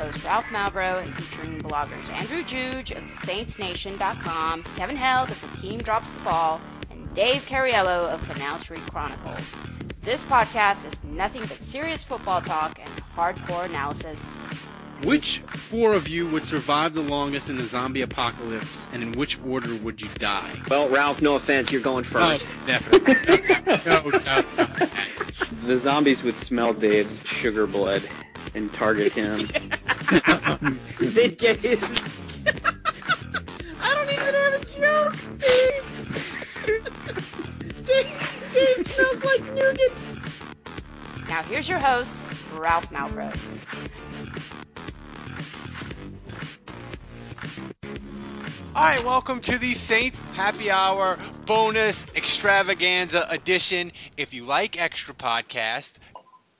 host Ralph Malbrough and featuring bloggers Andrew Juge of SaintsNation.com, Kevin Held of The Team Drops the Ball, and Dave Cariello of Canal Street Chronicles. This podcast is nothing but serious football talk and hardcore analysis. Which four of you would survive the longest in the zombie apocalypse, and in which order would you die? Well, Ralph, no offense, you're going first. Oh, definitely. no doubt about that. The zombies would smell Dave's sugar blood and target him. They'd get his. I don't even have a joke, Dave. Dave, Dave smells like nougat. Now here's your host, Ralph Malbrough. All right, welcome to the Saints Happy Hour bonus extravaganza edition. If you like extra podcast,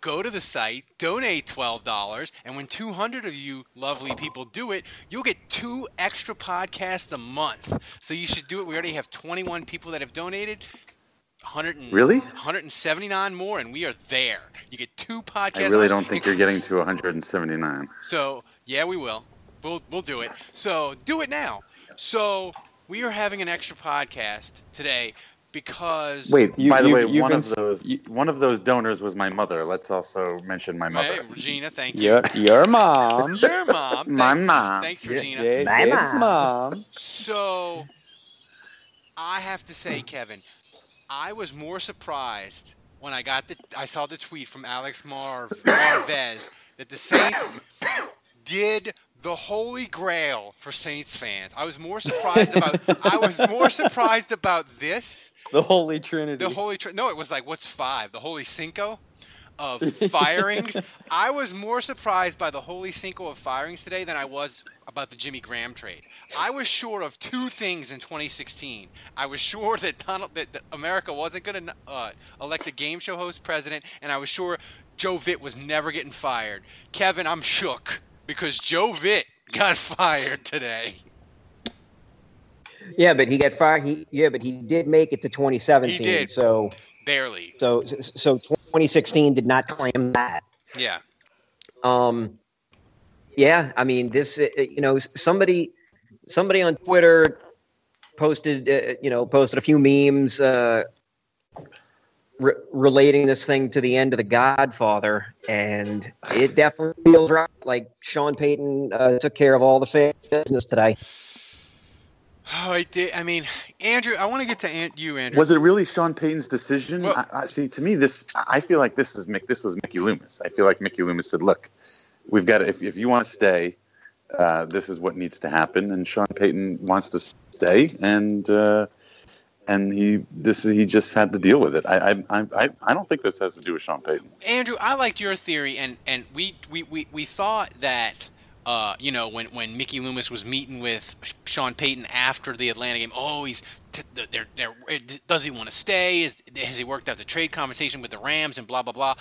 go to the site, donate $12, and when 200 of you lovely people do it, you'll get two extra podcasts a month. So you should do it. We already have 21 people that have donated. 100 and, Really? 179 more, and we are there. You get two podcasts. I really don't think you're getting to 179. So yeah, we will. We'll we'll do it. So do it now. So we are having an extra podcast today because Wait, You- by the you- way, one been of those one of those donors was my mother. Let's also mention my mother. Hey, Regina, thank you. your, your mom. Your mom. My Thank- mom. Thanks, Regina. Dave- My Dave's mom. mom. So I have to say, Kevin, I was more surprised when I got the I saw the tweet from Alex Marv Marvez that the Saints did the holy grail for Saints fans. I was more surprised about I was more surprised about this The Holy Trinity. The holy tri- no, it was like what's five? The holy cinco of firings. I was more surprised by the holy cinco of firings today than I was about the Jimmy Graham trade. I was sure of two things in 2016. I was sure that Donald that, that America wasn't going to uh, elect a game show host president, and I was sure Joe Vitt was never getting fired. Kevin, I'm shook because Joe Vitt got fired today. Yeah, but he got fired. He yeah, but he did make it to 2017. He did. So Barely. so so 2016 did not claim that. Yeah. Um, yeah, I mean this. uh, You know, somebody somebody on Twitter posted uh, you know posted a few memes uh, re- relating this thing to the end of the Godfather, and it definitely feels right. Like Sean Payton uh, took care of all the fa- business today. Oh, I did. I mean, Andrew, I want to get to An- you, Andrew. Was it really Sean Payton's decision? Well- I, I, see, to me, this I feel like this is Mick. This was Mickey Loomis. I feel like Mickey Loomis said, "Look, we've got to, if if you want to stay, uh, this is what needs to happen." And Sean Payton wants to stay, and uh, and he this he just had to deal with it. I I I I don't think this has to do with Sean Payton. Andrew, I liked your theory, and and we we, we, we thought that. Uh, you know, when, when Mickey Loomis was meeting with Sean Payton after the Atlanta game, oh, he's t- they're, they're, does he want to stay? Is, has he worked out the trade conversation with the Rams and blah blah blah?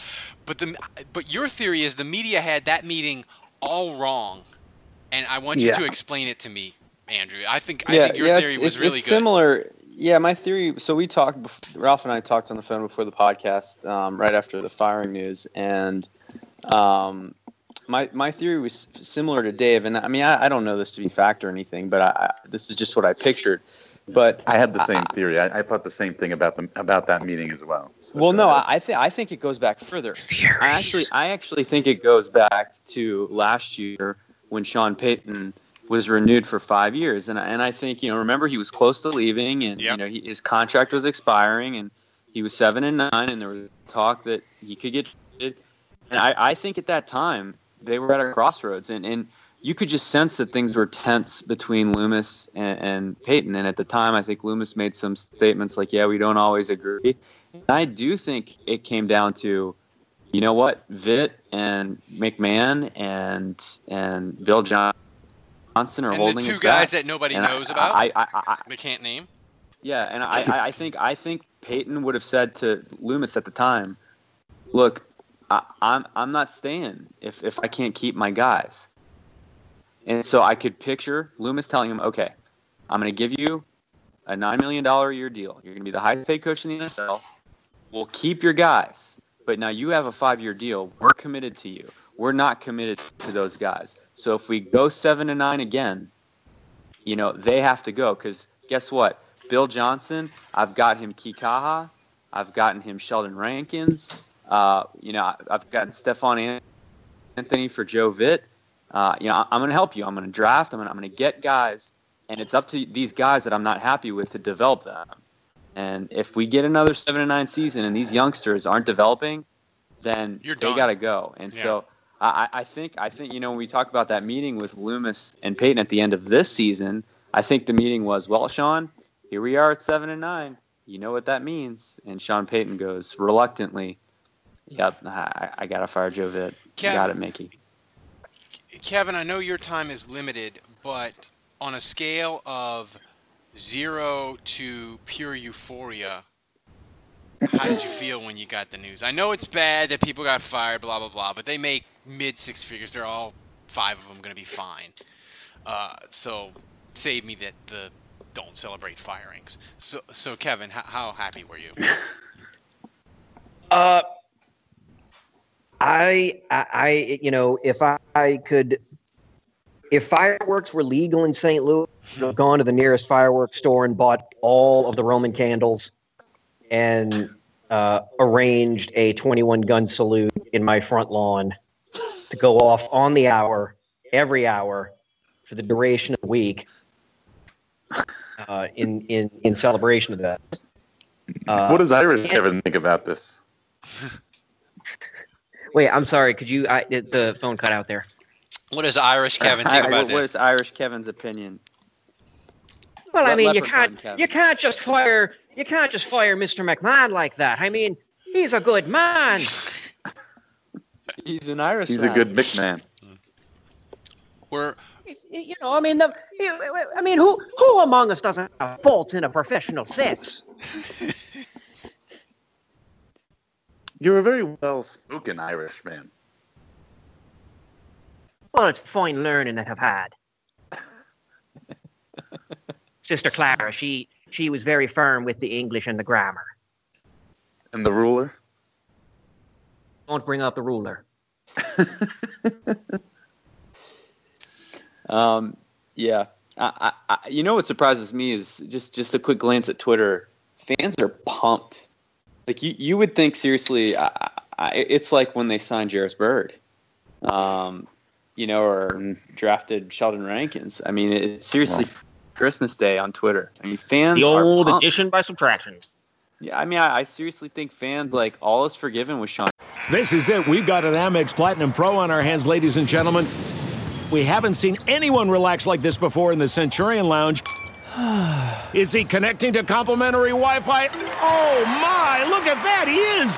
But the but your theory is the media had that meeting all wrong, and I want you Yeah. to explain it to me, Andrew. I think I think your yeah, theory it's, was it's, really it's good. Similar. Yeah, my theory. So we talked. Ralph and I talked on the phone before the podcast, um, right after the firing news, and um, my my theory was similar to Dave. And I mean, I, I don't know this to be fact or anything, but I, I, this is just what I pictured. But I had the same theory. I, I thought the same thing about them about that meeting as well. So, well, no, I, I think I think it goes back further. I actually I actually think it goes back to last year when Sean Payton was renewed for five years, and and I think you know remember he was close to leaving, and Yep. you know he, his contract was expiring, and he was seven and nine, and there was talk that he could get. And I, I think at that time they were at a crossroads, and and you could just sense that things were tense between Loomis and, and Payton. And at the time, I think Loomis made some statements like, "Yeah, we don't always agree." And I do think it came down to, you know what, Vitt and McMahon and and Bill John- Johnson are And holding the two guys back. that nobody And I- knows about, I, I, I, they can't name. yeah, and I, I- I think I think Payton would have said to Loomis at the time, "Look, I, I'm I'm not staying if if I can't keep my guys." And so I could picture Loomis telling him, "Okay, I'm going to give you a nine million dollar a year deal. You're going to be the highest paid coach in the NFL. We'll keep your guys, but now you have a five year deal. We're committed to you. We're not committed to those guys. So if we go seven and nine again, you know they have to go because guess what? Bill Johnson, I've got him Kikaha, I've gotten him Sheldon Rankins, uh, you know, I've gotten Stephone Anthony for Joe Vitt. Uh, you know, I'm going to help you. I'm going to draft. I'm going to I'm to get guys, and it's up to these guys that I'm not happy with to develop them. And if we get another seven and nine season and these youngsters aren't developing, then You're they got to go. And Yeah. so I, I think I think you know when we talk about that meeting with Loomis and Payton at the end of this season, I think the meeting was, well, Sean, here we are at seven and nine. You know what that means? And Sean Payton goes reluctantly, "Yep, I, I got to fire Joe Vitt. Kev- Got it, Mickey." Kevin, I know your time is limited, but on a scale of zero to pure euphoria, how did you feel when you got the news? I know it's bad that people got fired, blah blah blah, but they make mid six figures. They're all five of them going to be fine. Uh, so save me that the don't celebrate firings. So, so Kevin, how, how happy were you? Uh, I, I, you know, if I, I could, if fireworks were legal in St. Louis, I would have gone to the nearest fireworks store and bought all of the Roman candles and uh, arranged a 21 gun salute in my front lawn to go off on the hour, every hour, for the duration of the week. Uh, in, in, in celebration of that. Uh, what does Irish and- Kevin think about this? Wait, I'm sorry. Could you? I, the- the phone cut out there. What does Irish Kevin think about what, this? what is Irish Kevin's opinion? Well, I mean, you can't you can't just fire you can't just fire Mr. McMahon like that. I mean, he's a good man. He's an Irish. He's a good McMahon. We're you know, I mean, the, I mean, who who among us doesn't have faults in a professional sense? You're a very well-spoken Irish man. Well, it's fine learning that I've had. Sister Clara, she she was very firm with the English and the grammar. And the ruler? Don't bring up the ruler. Um, yeah. I, I, I, you know what surprises me is just just a quick glance at Twitter. Fans are pumped. Like you, you would think seriously. I, I, it's like when they signed Jairus Byrd, um, you know, or drafted Sheldon Rankins. I mean, it's seriously Christmas Day on Twitter. I mean, fans The old pumped. addition by subtraction. Yeah, I mean, I, I seriously think fans like all is forgiven with Sean This is it. We've got an Amex Platinum Pro on our hands, ladies and gentlemen. We haven't seen anyone relax like this before in the Centurion Lounge. Is he connecting to complimentary Wi Fi? Oh my, look at that, he is!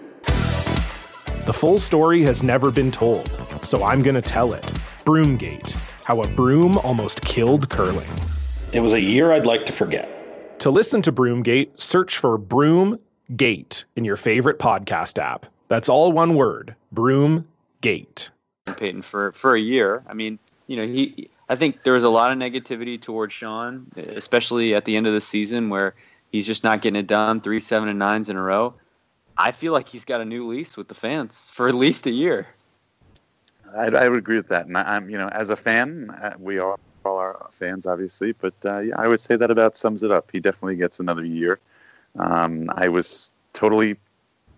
The full story has never been told, so I'm going to tell it. Broomgate How a Broom Almost Killed Curling. It was a year I'd like to forget. To listen to Broomgate, search for Broomgate in your favorite podcast app. That's all one word Broomgate. Payton for for a year. I mean, you know, he. I think there was a lot of negativity towards Sean, especially at the end of the season where he's just not getting it done, three seven and nines in a row. I feel like he's got a new lease with the fans for at least a year. I, I would agree with that, and I, am you know, as a fan, uh, we all, all are fans, obviously, but uh, yeah, I would say that about sums it up. He definitely gets another year. Um, I was totally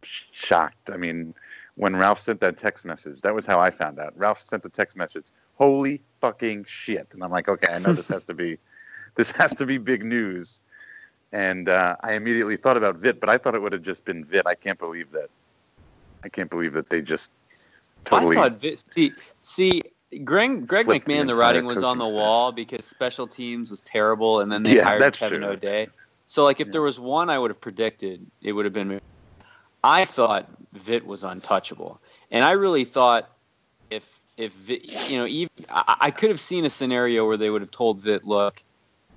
shocked. I mean, when Ralph sent that text message, that was how I found out. Ralph sent the text message, "Holy fucking shit!" And I'm like, okay, I know this has to be, this has to be big news. And uh, I immediately thought about Vitt, but I thought it would have just been Vitt. I can't believe that. I can't believe that they just totally. I thought Vitt. See, see, Greg Greg McMahon, the, the writing was on the staff. wall because special teams was terrible, and then they yeah, hired Kevin true. O'Dea. So, like, if yeah. there was one I would have predicted, it would have been. I thought Vitt was untouchable, and I really thought if if Vitt, you know, even I, I could have seen a scenario where they would have told Vitt, look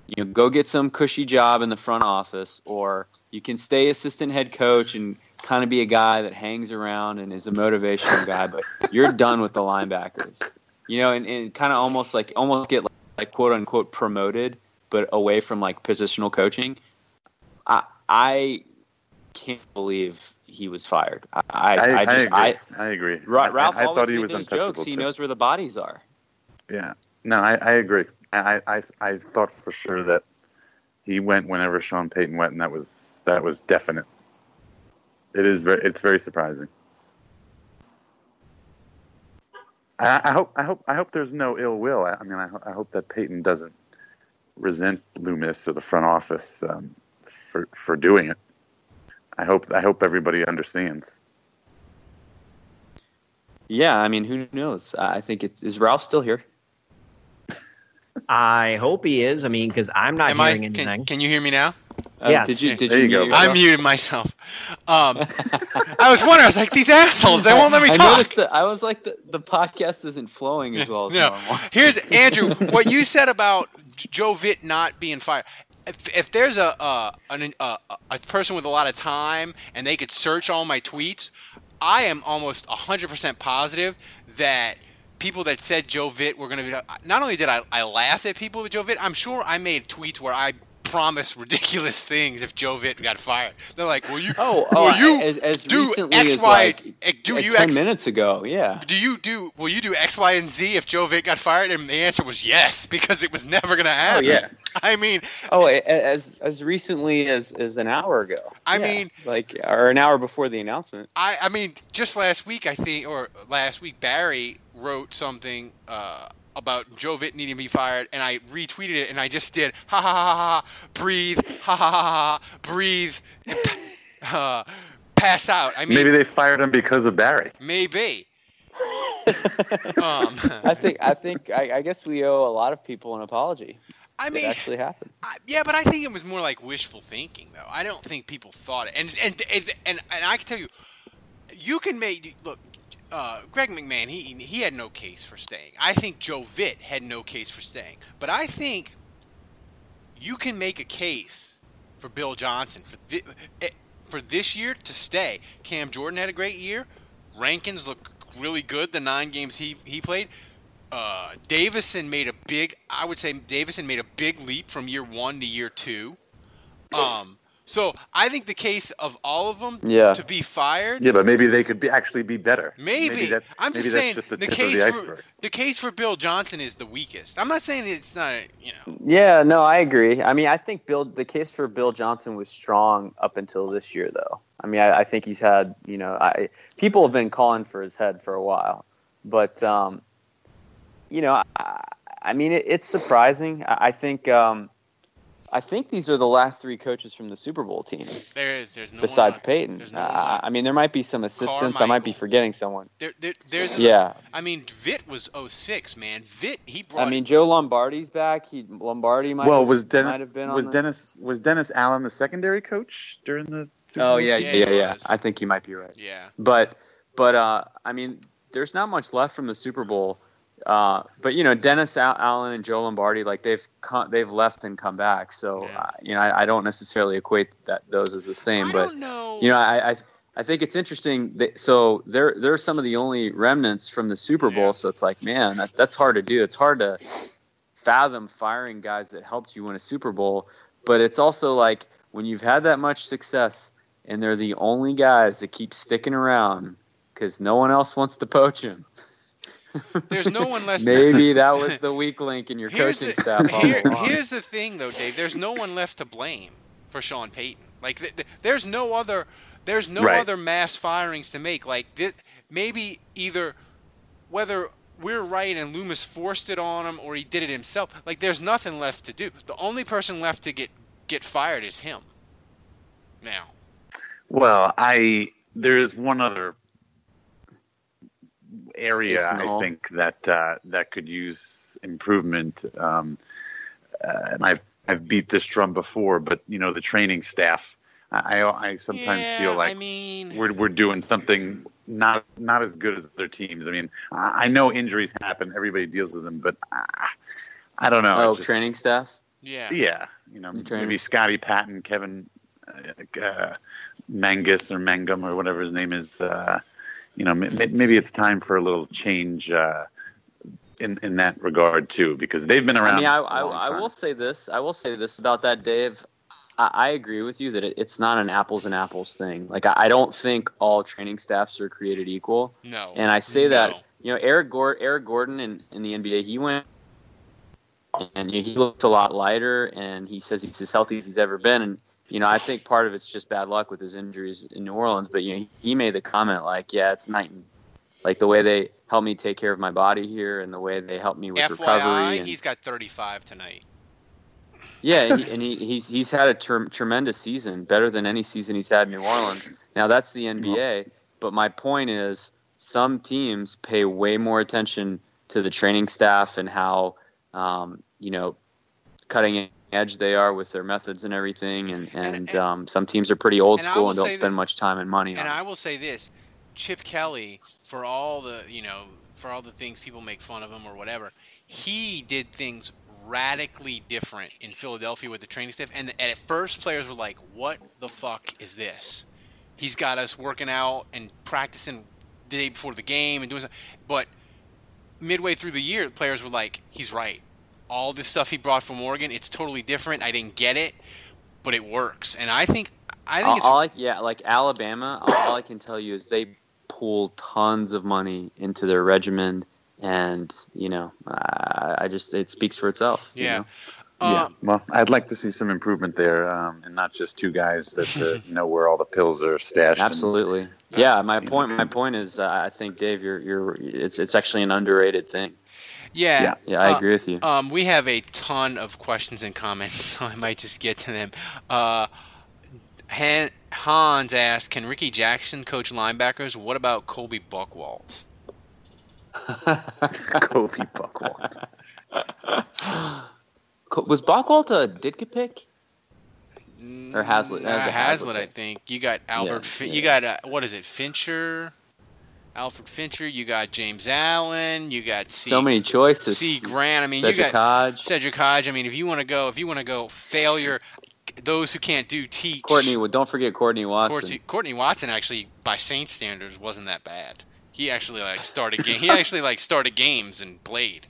you know, go get some cushy job in the front office, or you can stay assistant head coach and kind of be a guy that hangs around and is a motivational guy, but you're done with the linebackers. You know, and, and kind of almost like almost get like, like quote unquote promoted, but away from like positional coaching. I I can't believe he was fired. I I, I, I, just, I agree. I, agree. Ralph I, thought he was those jokes. He knows where the bodies are. Yeah. No, I, I agree. I, I I thought for sure that he went whenever Sean Payton went, and that was that was definite. It is very it's very surprising. I, I hope I hope I hope there's no ill will. I, I mean, I, I, hope that Payton doesn't resent Loomis or the front office um, for for doing it. I hope I hope everybody understands. Yeah, I mean, who knows? I think it's is Ralph still here? I hope he is. I mean, because I'm not Am hearing I, anything. Can, can you hear me now? Uh, yes. Did you? Did There you, you go. mute yourself? I muted myself. Um, I was wondering. I was like, these assholes. They won't let me I talk. noticed that. I was like, the, the podcast isn't flowing as well as No. normal. Here's Andrew. What you said about Joe Vitt not being fired. If, if there's a, uh, an, uh, a person with a lot of time and they could search all my tweets, I am almost 100% positive that people that said Joe Vitt were going to be. Not only did I, I laugh at people with Joe Vitt, I'm sure I made tweets where I promised ridiculous things if Joe Vitt got fired. They're like, "Will you? Oh, will oh, you as, as do X, Y, like, eh, do you X, minutes ago. Yeah. do you do? Will you do X, Y, and Z if Joe Vitt got fired?" And the answer was yes because it was never going to happen. yeah. I mean, Oh, as as recently as as an hour ago. I Yeah, mean- like or an hour before the announcement. I, I mean, just last week, I think, or last week, Barry wrote something uh, about Joe Vitt needing to be fired, and I retweeted it, and I just did ha ha ha ha, breathe, ha ha ha ha, breathe, and pa- uh, pass out. I mean, Maybe they fired him because of Barry. maybe. um, I think I think I, I guess we owe a lot of people an apology. I That mean, actually happened. I, yeah, but I think it was more like wishful thinking, though. I don't think people thought it, and and and and, and I can tell you, you can make look. Uh, Greg McMahon, he he had no case for staying. I think Joe Vitt had no case for staying, but I think you can make a case for Bill Johnson for thi- eh, for this year to stay. Cam Jordan had a great year. Rankins looked really good the nine games he he played. Uh, Davison made a big. I would say Davison made a big leap from year one to year two. Um, so I think the case of all of them Yeah. to be fired. Yeah, but maybe they could be actually be better. Maybe, that, I'm maybe just saying just the, the case the for the case for Bill Johnson is the weakest. I'm not saying it's not, you know. Yeah, no, I agree. I mean, I think Bill, the case for Bill Johnson was strong up until this year, though. I mean, I, I think he's had, you know, I people have been calling for his head for a while, but, um, you know, I, I mean, it, it's surprising. I, I think, um, I think these are the last three coaches from the Super Bowl team. There is. There's no besides one, Payton. There's no uh, I mean, there might be some assistants. I might be forgetting someone. There, there, there's. A, Yeah. I mean, Vitt was 06, man. Vitt, he brought. I mean, Joe Lombardi's back. He Lombardi might. well, have, was might Dennis have been was on the- Dennis was Dennis Allen the secondary coach during the? Super Oh Bowl yeah, season? yeah, yeah, yeah. I think you might be right. Yeah. But but uh, I mean, there's not much left from the Super Bowl. Uh, but you know, Dennis Allen and Joe Lombardi, like they've come, they've left and come back. So uh, you know, I, I don't necessarily equate that those as the same. but you know, I, I I think it's interesting. That, so they're they're some of the only remnants from the Super Bowl. So it's like, man, that, that's hard to do. It's hard to fathom firing guys that helped you win a Super Bowl. But it's also like when you've had that much success and they're the only guys that keep sticking around because no one else wants to poach them. There's no one less. Maybe that was the weak link in your Here's coaching the- staff. here- here's the thing, though, Dave. There's no one left to blame for Sean Payton. Like, th- th- there's no other, there's no Right. other mass firings to make. Like this, maybe either whether we're right and Loomis forced it on him or he did it himself. Like, there's nothing left to do. The only person left to get get fired is him. Now, Well, I there is one other area I think that uh, that could use improvement, um, uh, and I've I've beat this drum before, but you know the training staff. I I, I sometimes Yeah, feel like I mean- we're we're doing something not not as good as other teams. I mean, I, I know injuries happen, everybody deals with them, but uh, I don't know. oh, just- training staff. Yeah. Yeah, you know, maybe Scotty Patton, Kevin uh, uh, Mangus or Mangum or whatever his name is. Uh, you know, m- m- maybe it's time for a little change uh, in in that regard too, because they've been around. I mean, I, a I, long I will say this. I will say this about that, Dave. I, I agree with you that it, it's not an apples and apples thing. Like I, I don't think all training staffs are created equal. No. And I say No. that you know Eric Gord- Eric Gordon in, in the NBA, he went and he looked a lot lighter, and he says he's as healthy as he's ever been. And you know, I think part of it's just bad luck with his injuries in New Orleans. But you know, he, made the comment like, "Yeah, it's night and like the way they help me take care of my body here, and the way they help me with FYI, recovery." And, he's got 35 tonight. yeah, he, and he, he's he's had a ter- tremendous season, better than any season he's had in New Orleans. Now that's the NBA, but my point is, some teams pay way more attention to the training staff and how, um, you know, cutting edge they are with their methods and everything. And and, um, some teams are pretty old and school and don't spend that- much time and money on. And it. I will say this, Chip Kelly, for all the you know, for all the things people make fun of him or whatever, he did things radically different in Philadelphia with the training staff. And, and at first, players were like, "What the fuck is this?" He's got us working out and practicing the day before the game and doing something. But midway through the year, players were like, "He's right. All this stuff he brought from Oregon, it's totally different. I didn't get it, but it works." And I think, I think all, it's all I, yeah, like Alabama. all, all I can tell you is they pool tons of money into their regimen, and you know, I, I just it speaks for itself. you Yeah. know? yeah, well, I'd like to see some improvement there, um, and not just two guys that uh, know where all the pills are stashed. and- Absolutely. Yeah, my point. My point is, uh, I think Dave, you're you're. It's it's actually an underrated thing. Yeah. Yeah. Yeah, I Uh, agree with you. Um, we have a ton of questions and comments, so I might just get to them. Uh, Han- Hans asked, "Can Rickey Jackson coach linebackers? What about Colby Bockwoldt?" Kobe Bockwoldt. Was Bockwoldt a Ditka pick? Or Haslett? Uh, That was a Haslett, I think. You got Albert. Yeah, Fi- yeah. You got uh, what is it? Fincher, Alfred Fincher. You got James Allen. You got C- So many choices. C. Grant. I mean, Cedric you got Hodge. Cedric Hodge. I mean, if you want to go, if you want to go, failure. Those who can't do teach. Courtney. Well, don't forget Courtney Watson. Courtney, Courtney Watson actually, by Saint standards, wasn't that bad. He actually like started game. He actually like started games and played.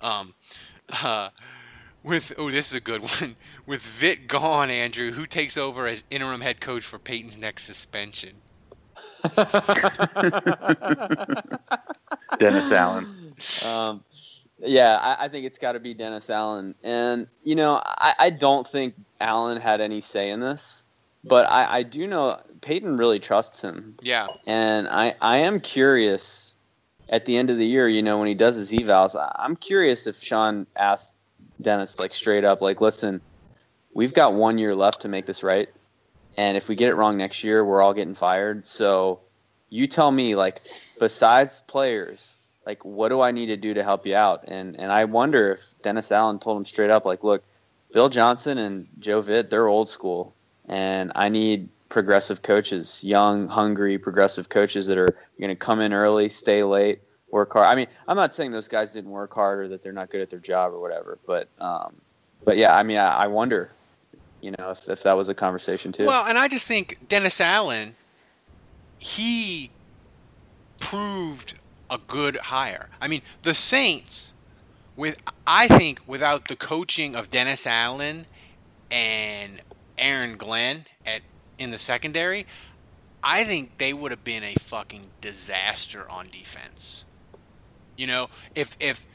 Um, uh, with oh, this is a good one. With Vitt gone, Andrew, who takes over as interim head coach for Payton's next suspension? Dennis Allen. Um, yeah, I, I think it's got to be Dennis Allen. And, you know, I, I don't think Allen had any say in this, but I, I do know Payton really trusts him. Yeah. And I, I am curious at the end of the year, you know, when he does his evals, I- I'm curious if Sean asked Dennis, like, straight up, like, listen, we've got one year left to make this right, and if we get it wrong next year, we're all getting fired. So, you tell me, like, besides players, like, what do I need to do to help you out? And and I wonder if Dennis Allen told him straight up, like, look, Bill Johnson and Joe Vitt, they're old school, and I need progressive coaches, young, hungry, progressive coaches that are going to come in early, stay late, work hard. I mean, I'm not saying those guys didn't work hard or that they're not good at their job or whatever, but um, but yeah, I mean, I, I wonder, you know, if, if that was a conversation too. Well, and I just think Dennis Allen, he proved a good hire. I mean, the Saints, with I think without the coaching of Dennis Allen and Aaron Glenn at in the secondary, I think they would have been a fucking disaster on defense. You know, if if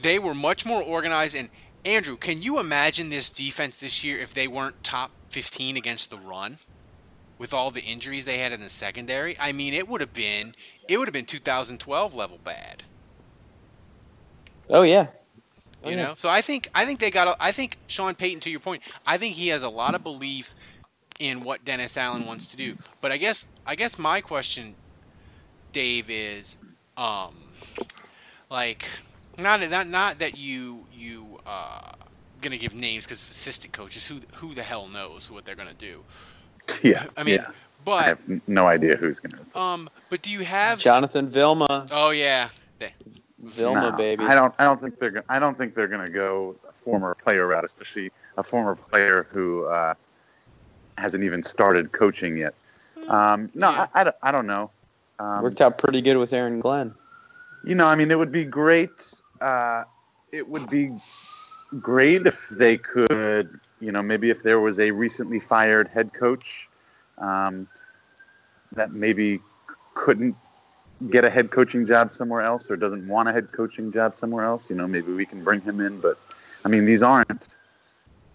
they were much more organized and Andrew, can you imagine this defense this year if they weren't top 15 against the run? With all the injuries they had in the secondary, I mean, it would have been it would have been 2012 level bad. Oh yeah, you know. So I think I think they got. A, I think Sean Payton, to your point, I think he has a lot of belief in what Dennis Allen wants to do. But I guess I guess my question, Dave, is, um, like, not not not that you you uh gonna give names because assistant coaches who who the hell knows what they're gonna do. Yeah. I mean, yeah. but I have no idea who's going to. um, but do you have Jonathan Vilma, Oh yeah, They- Vilma No, baby. I don't. I don't think they're. go- I don't think they're going to go a former player route, especially a former player who uh, hasn't even started coaching yet. Um, no, I, I, don't- I don't know. Um, Worked out pretty good with Aaron Glenn. you know, I mean, it would be great. Uh, it would be great if they could, you know, maybe if there was a recently fired head coach um, that maybe couldn't get a head coaching job somewhere else or doesn't want a head coaching job somewhere else. You know, maybe we can bring him in. But I mean, these aren't.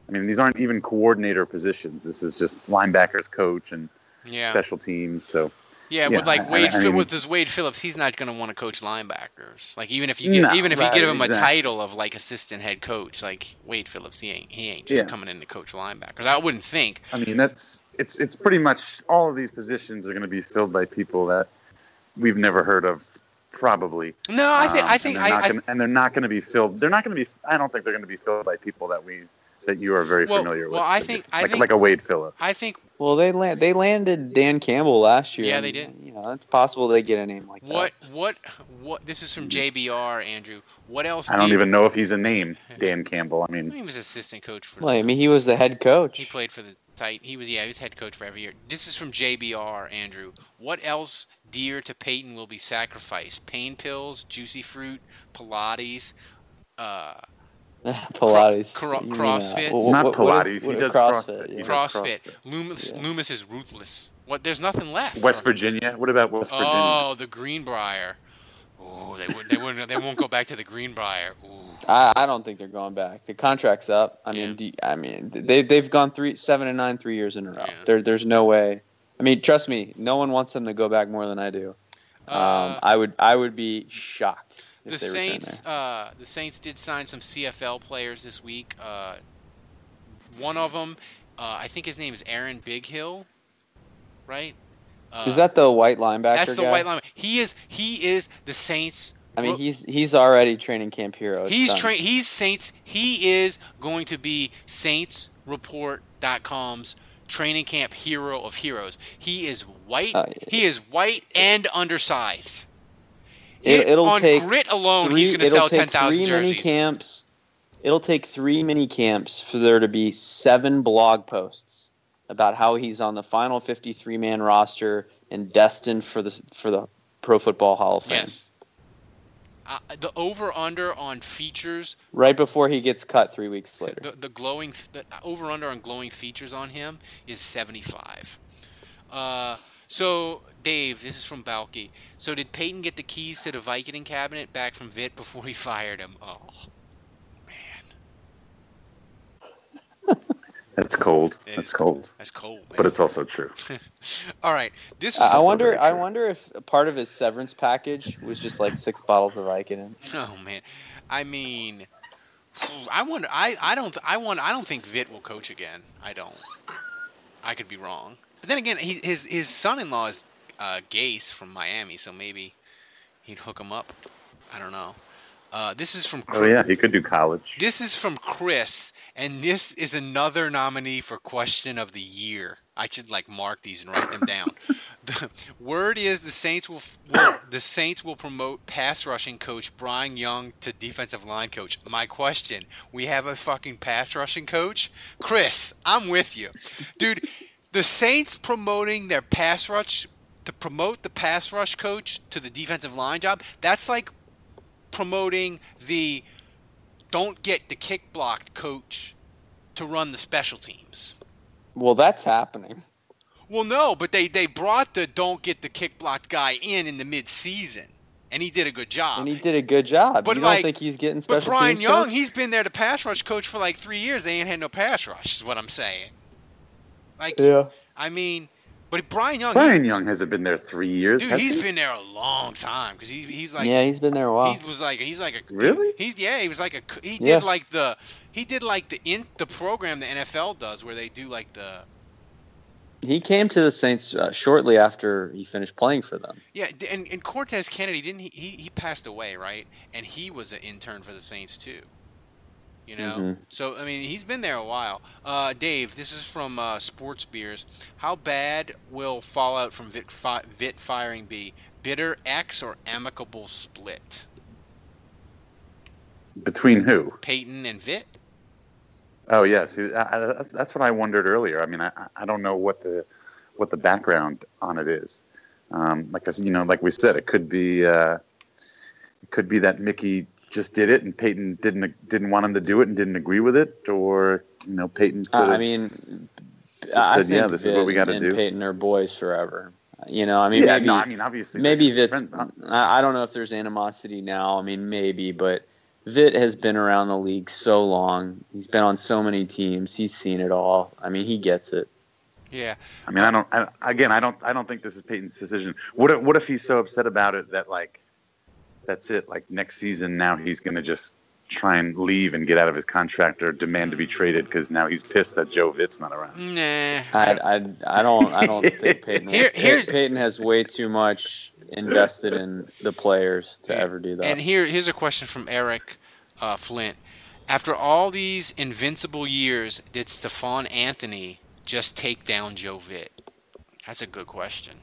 I mean, these aren't even coordinator positions. This is just linebackers coach and Yeah. special teams. So Yeah, Yeah, with like I- Wade, I mean- with this Wade Phillips, he's not going to want to coach linebackers. Like even if you get, No, even if you right, give him a title of like assistant head coach, like Wade Phillips, he ain't he ain't just Yeah. coming in to coach linebackers. I wouldn't think. I mean, that's it's it's pretty much all of these positions are going to be filled by people that we've never heard of, probably. No, I think Um, I think and they're, I, not gonna, and they're not going to be filled. They're not going to be. I don't think they're going to be filled by people that we that you are very Well- familiar well, with. Well, I think- I like think- like a Wade Phillips. I think Well, they land, they landed Dan Campbell last year. Yeah, I they mean, You know, it's possible they get a name like what what what this is from JBR Andrew. What else? I don't even know if he's a name, Dan Campbell. I mean, He was assistant coach for. Well, I mean, he was the head coach. He played for the tight. He was yeah, he was head coach for every year. This is from JBR Andrew. What else dear to Payton will be sacrificed? Pain pills, juicy fruit, Pilates, uh, Pilates. Cro- you mean, uh, CrossFit. wh- Not wh- what is- Pilates, he what- does CrossFit. CrossFit. yeah. CrossFit. CrossFit. Loomis, Yeah. Loomis is ruthless. What? There's nothing left. West Virginia. What about West Virginia? Oh, the Greenbrier. Oh, they would. They wouldn't. They won't go back to the Greenbrier. Ooh. I, I don't think they're going back. The contract's up. I mean, Yeah. do you- I mean, they they've gone three, seven and nine, three years in a row. Yeah. There, there's no way. I mean, trust me, no one wants them to go back more than I do. Um, Uh, I would, I would be shocked if the Saints, uh, the Saints did sign some CFL players this week. Uh, one of them, uh, I think his name is Aaron Bighill, right? Uh, Is that the white linebacker? that's the guy? white line? He is. He is the Saints. I mean, he's he's already training camp hero. He's train. He's Saints. He is going to be SaintsReport.com's training camp hero of heroes. He is white. Uh, he is white and undersized. It, it'll on take grit alone, three, he's going to sell ten thousand three Mini camps. It'll take three mini camps for there to be seven blog posts about how he's on the final 53 man roster and destined for the for the Pro Football Hall of Fame. Yes. Uh, the over under on features, Right before he gets cut three weeks later. the, the glowing, the over under on glowing features on him is 75. Uh, so, Dave, this is from Balky. So, did Payton get the keys to the Vicodin cabinet back from Vitt before he fired him? Oh, man. That's cold. It That's is cold. that's cold. Man. But it's also true. All right. This is I I wonder. I wonder if part of his severance package was just like six bottles of Vicodin. Oh man, I mean, I wonder. I, I don't. I want. I don't think Vitt will coach again. I don't. I could be wrong. But then again, he, his his son-in-law is uh, Gase from Miami, so maybe he'd hook him up. I don't know. Uh, this is from. Oh yeah, he could do college. This is from Chris, and this is another nominee for question of the year. I should like mark these and write them down. the word is the Saints will, will the Saints will promote pass rushing coach Brian Young to defensive line coach. My question: We have a fucking pass rushing coach, Chris. I'm with you, dude. The Saints promoting their pass rush to promote the pass rush coach to the defensive line job. That's like promoting the don't get the kick blocked coach to run the special teams. Well, that's happening. Well, no, but they, they brought the don't get the kick blocked guy in in the midseason, and he did a good job. And he did a good job. But you like, don't think he's getting special But Brian teams Young, coach? he's been there to pass rush coach for like three years. They ain't had no pass rush. Is what I'm saying. Like, Yeah. I mean, but Brian Young, Brian he, Young hasn't been there three years. dude, has he's he? been there a long time because he, he's like yeah, he's been there a while. He was like he's like a Really? He's yeah, he was like a he Yeah. did like the he did like the in the program the NFL does where they do like the He came to the Saints uh, shortly after he finished playing for them. yeah and, and Cortez Kennedy didn't he, he he passed away right and he was an intern for the Saints too. You know, Mhm. so I mean he's been there a while. Uh, Dave, this is from uh, Sports Beers. How bad will fallout from Vitt, fi- Vitt firing be? Bitter X or amicable split? Between who? Payton and Vitt. Oh yeah, I, that's, that's what I wondered earlier. I mean, I, I don't know what the what the background on it is. Um, like I said, you know, like we said, it could be uh, it could be that Mickey just did it and Payton didn't didn't want him to do it and didn't agree with it, or you know, Payton. Uh, could've I mean, just I said, yeah, this is what we got to do. Payton are boys forever. You know, I mean, yeah, maybe no, I mean, obviously, maybe they're Vitt. friends. I I don't know if there's animosity now. I mean, maybe, but Vitt has been around the league so long. He's been on so many teams. He's seen it all. I mean, he gets it. Yeah. I mean, I don't. I, again, I don't. I don't think this is Payton's decision. What if, What if he's so upset about it that like, that's it. Like next season, now he's going to just try and leave and get out of his contract or demand to be traded because now he's pissed that Joe Vitt's not around. Nah. I, I, I don't I don't think Payton. Here- here's- Payton has way too much invested in the players to ever do that. And here, here's a question from Eric uh, Flint. After all these invincible years, did Stephone Anthony just take down Joe Vitt? That's a good question.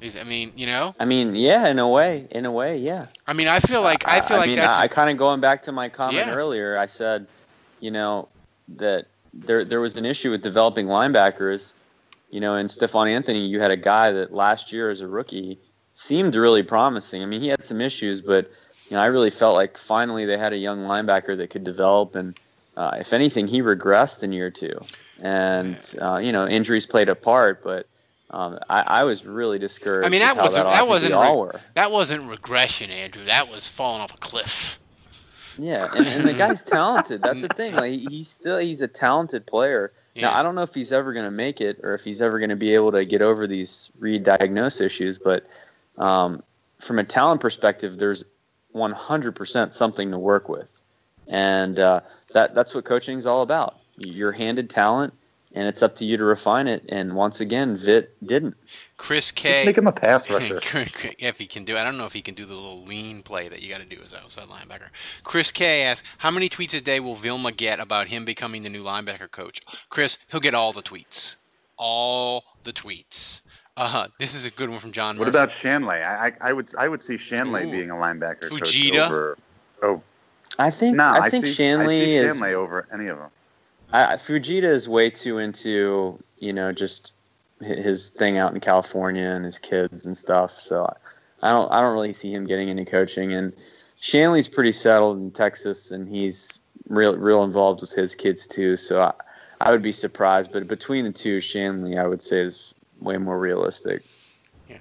Is I mean, you know, I mean, yeah, in a way, in a way, yeah. I mean, I feel like I feel like mean, that's I, kind of going back to my comment Yeah. earlier. I said, you know, that there there was an issue with developing linebackers. You know, and Stephone Anthony, you had a guy that last year as a rookie seemed really promising. I mean, he had some issues, but you know, I really felt like finally they had a young linebacker that could develop. And uh, if anything, he regressed in year two. And uh, you know, injuries played a part, but. Um, I, I was really discouraged. I mean, that wasn't that, offense- wasn't re- that wasn't regression, Andrew. That was falling off a cliff. Yeah, and, and the guy's talented. That's the thing. Like he's still he's a talented player. Now I don't know if he's ever going to make it or if he's ever going to be able to get over these re-diagnose issues. But um, from a talent perspective, there's 100% something to work with, and uh, that that's what coaching is all about. You're handed talent, and it's up to you to refine it. And once again, Vitt didn't. Chris K. Just make him a pass rusher. if he can do, it. I don't know if he can do the little lean play that you got to do as outside linebacker. Chris K asks, how many tweets a day will Vilma get about him becoming the new linebacker coach? Chris, he'll get all the tweets, all the tweets. Uh, this is a good one from John. What Murphy. about Shanle? I, I, I would I would see Shanle Ooh. being a linebacker coach over. over I think no, I, I, think see, Shanle I see is Shanle over any of them. Fujita is way too into you know just his thing out in California and his kids and stuff. So I don't I don't really see him getting any coaching. And Shanle's pretty settled in Texas, and he's real real involved with his kids too. So I, I would be surprised. But between the two, Shanle I would say is way more realistic. Yeah,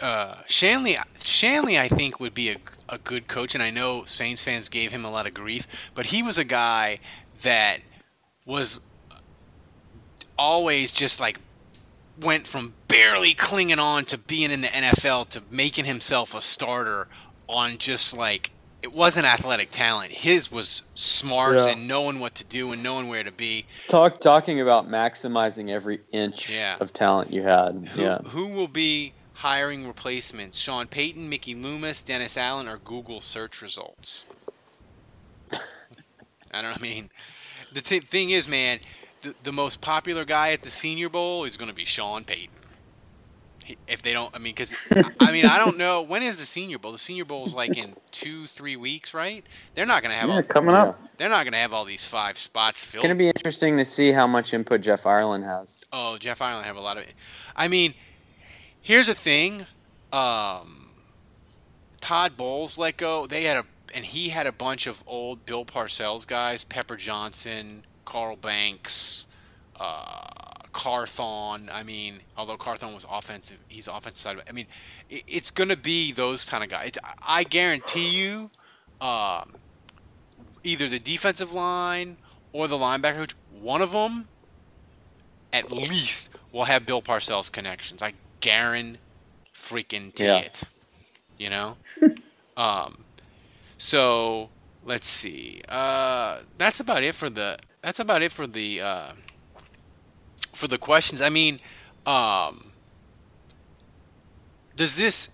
uh, Shanle, Shanle, I think would be a, a good coach, and I know Saints fans gave him a lot of grief, but he was a guy that was always just like went from barely clinging on to being in the NFL to making himself a starter on just like it wasn't athletic talent. His was smarts Yeah. and knowing what to do and knowing where to be. Talk talking about maximizing every inch Yeah. of talent you had. Who, yeah. who will be hiring replacements? Sean Payton, Mickey Loomis, Dennis Allen, or Google search results? I don't know. I mean, the t- thing is, man, the, the most popular guy at the Senior Bowl is going to be Sean Payton. He- If they don't, I mean, because I mean, I don't know when is the Senior Bowl. The Senior Bowl is like in two, three weeks, right? They're not going to have Yeah, all, coming up. They're not going to have all these five spots filled. It's going to be interesting to see how much input Jeff Ireland has. Oh, Jeff Ireland have a lot of. I mean, here's the thing. Um, Todd Bowles let go. They had a and he had a bunch of old Bill Parcells guys: Pepper Johnson, Carl Banks, uh, Carthon. I mean, although Carthon was offensive, he's offensive side. of it. I mean, it, it's going to be those kind of guys. It's, I guarantee you, um, either the defensive line or the linebacker coach, one of them at least will have Bill Parcells connections. I guarantee freaking Yeah. it. You know? um so let's see. Uh that's about it for the that's about it for the uh for the questions. I mean, um does this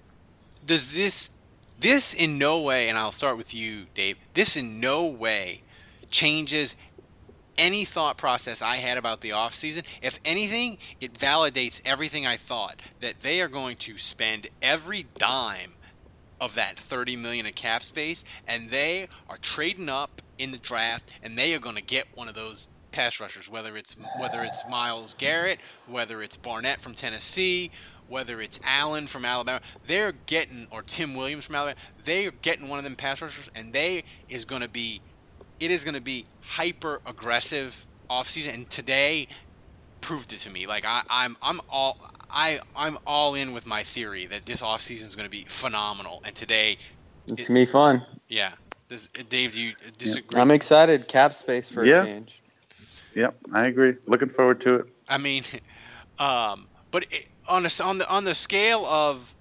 does this this in no way and I'll start with you, Dave. This in no way changes any thought process I had about the offseason. If anything, it validates everything I thought that they are going to spend every dime of that 30 million in cap space and they are trading up in the draft and they are going to get one of those pass rushers whether it's whether it's Myles Garrett, whether it's Barnett from Tennessee, whether it's Allen from Alabama, they're getting or Tim Williams from Alabama, they're getting one of them pass rushers and they is going to be it is going to be hyper aggressive offseason and today proved it to me. Like I, i'm i'm all i i'm all in with my theory that this offseason is going to be phenomenal and today It's gonna be fun. yeah does dave do you disagree I'm excited. Cap space for Yeah. a change. Yep, I agree. Looking forward to it. I mean, um, but it, on the on the on the scale of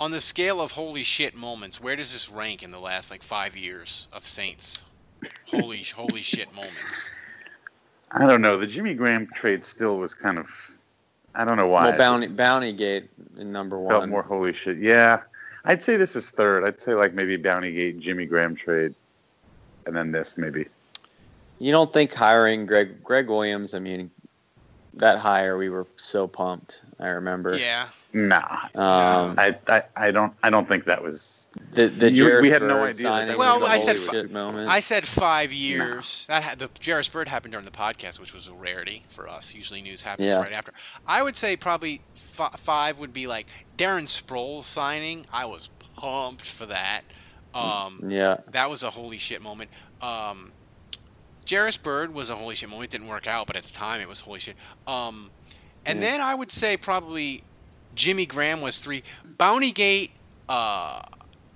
on the scale of holy shit moments, where does this rank in the last like five years of Saints? Holy holy shit moments. I don't know. The Jimmy Graham trade still was kind of. I don't know why. Well, Bounty Bounty Gate in number felt one. Felt more holy shit. Yeah, I'd say this is third. I'd say like maybe Bountygate, Jimmy Graham trade, and then this maybe. You don't think hiring Greg Gregg Williams? I mean, that hire we were so pumped. I remember. Yeah. Nah, Um, I, I I don't I don't think that was. the the You- we had no idea that that Well, was a I said holy fi- moment. I said five years. That had, the Jairus Byrd happened during the podcast, which was a rarity for us. Usually, news happens Yeah. right after. I would say probably f- five would be like Darren Sproles signing. I was pumped for that. Um, yeah. that was a holy shit moment. Um, Jairus Byrd was a holy shit moment. It didn't work out, but at the time it was holy shit. Um, and Yeah. then I would say probably Jimmy Graham was three. Bountygate, uh,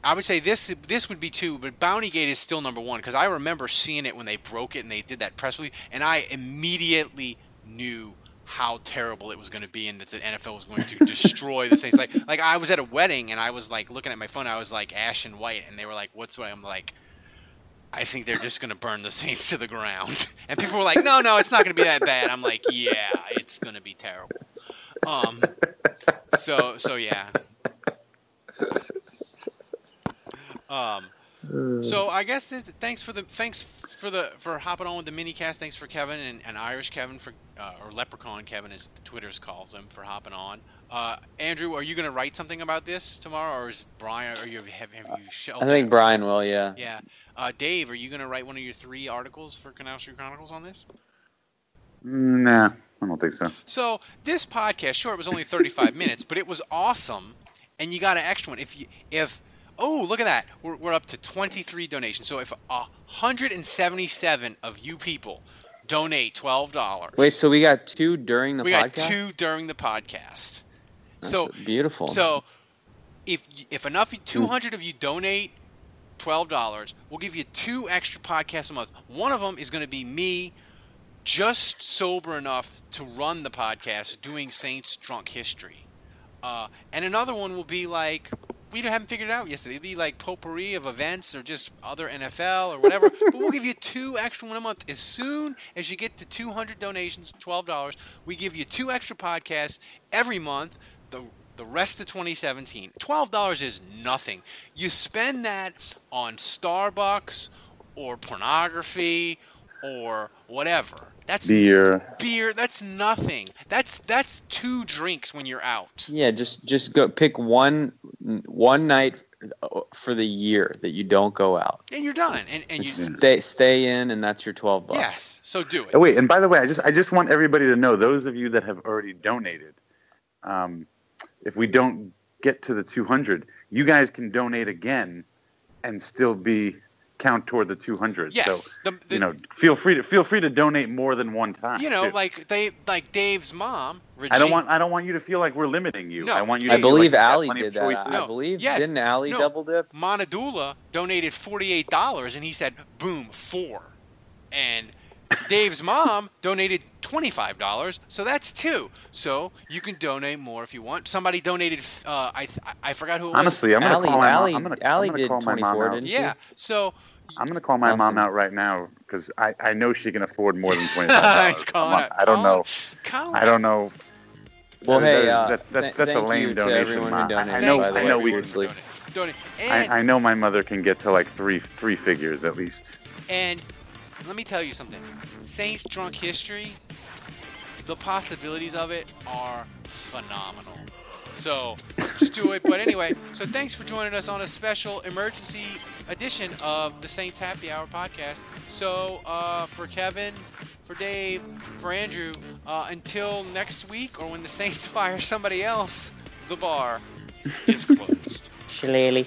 I would say this this would be two, but Bounty Gate is still number one because I remember seeing it when they broke it and they did that press release, and I immediately knew how terrible it was going to be and that the NFL was going to destroy the Saints. Like, like I was at a wedding and I was like looking at my phone. I was like ash and white, and they were like, "What's what?" I'm like, "I think they're just going to burn the Saints to the ground." And people were like, "No, no, it's not going to be that bad." I'm like, "Yeah, it's going to be terrible." Um. So so yeah. Um. So I guess th- thanks for the thanks for the for hopping on with the mini cast. Thanks for Kevin and, and Irish Kevin for uh, or Leprechaun Kevin as Twitter's calls him for hopping on. Uh, Andrew, are you going to write something about this tomorrow, or is Brian? Or you have, have you? Sh- I think Brian will. Yeah. Yeah. Uh, Dave, are you going to write one of your three articles for Canal Street Chronicles on this? Nah, I don't think so. So this podcast, sure, it was only 35 minutes, but it was awesome, and you got an extra one. If you, if oh, look at that, we're, we're up to 23 donations. So if 177 of you people donate twelve dollars, Wait, so we got two during the we podcast. got two during the podcast. so beautiful. So if if enough 200 of you donate twelve dollars, we'll give you two extra podcasts a month. One of them is going to be me, just sober enough to run the podcast, doing Saints drunk history, uh, and another one will be like we haven't figured it out yet. It'd be like potpourri of events or just other NFL or whatever. but we'll give you two extra one a month as soon as you get to 200 donations, twelve dollars. We give you two extra podcasts every month. The the rest of 2017. $12 is nothing. You spend that on Starbucks or pornography or whatever. That's Beer. beer. That's nothing. That's that's two drinks when you're out. Yeah, just just go pick one one night uh, for the year that you don't go out. And you're done. And and you Stay stay in, and that's your twelve bucks. yes. So do it. Oh, wait, and by the way, I just I just want everybody to know those of you that have already donated. Um, if we don't get to the 200, you guys can donate again, and still be count toward the 200. Yes, So the- the- you know, feel free to feel free to donate more than one time. You know, too. like they like Dave's mom. I don't want I don't want you to feel like we're limiting you. No, I want you. To I believe like you have Allie did that. choices. I believe Yes. didn't Allie No. double dip? Monadula donated forty-eight dollars, and he said, "Boom, four. And Dave's mom donated twenty-five dollars, so that's two. So you can donate more if you want. Somebody donated. Uh, I I forgot who it was. Honestly, I'm gonna Allie- call my Allie- mom. I'm gonna, Allie I'm gonna did call my mom 24, out. didn't she? Yeah. So I'm gonna call my mom out right now because I, I know she can afford more than twenty He's five calling dollars. out- I don't know. calling I don't know. Well, That hey, is- uh, that's that's th- that's a lame you to donation. everyone who I- I know. by I know we. can donate. And, I, I know my mother can get to like three three figures at least. And let me tell you something. Saints drunk history, the possibilities of it are phenomenal. So just do it. But anyway, so thanks for joining us on a special emergency edition of the Saints Happy Hour podcast. So uh, for Kevin, for Dave, for Andrew, uh, until next week or when the Saints fire somebody else, the bar is closed. Shillelagh.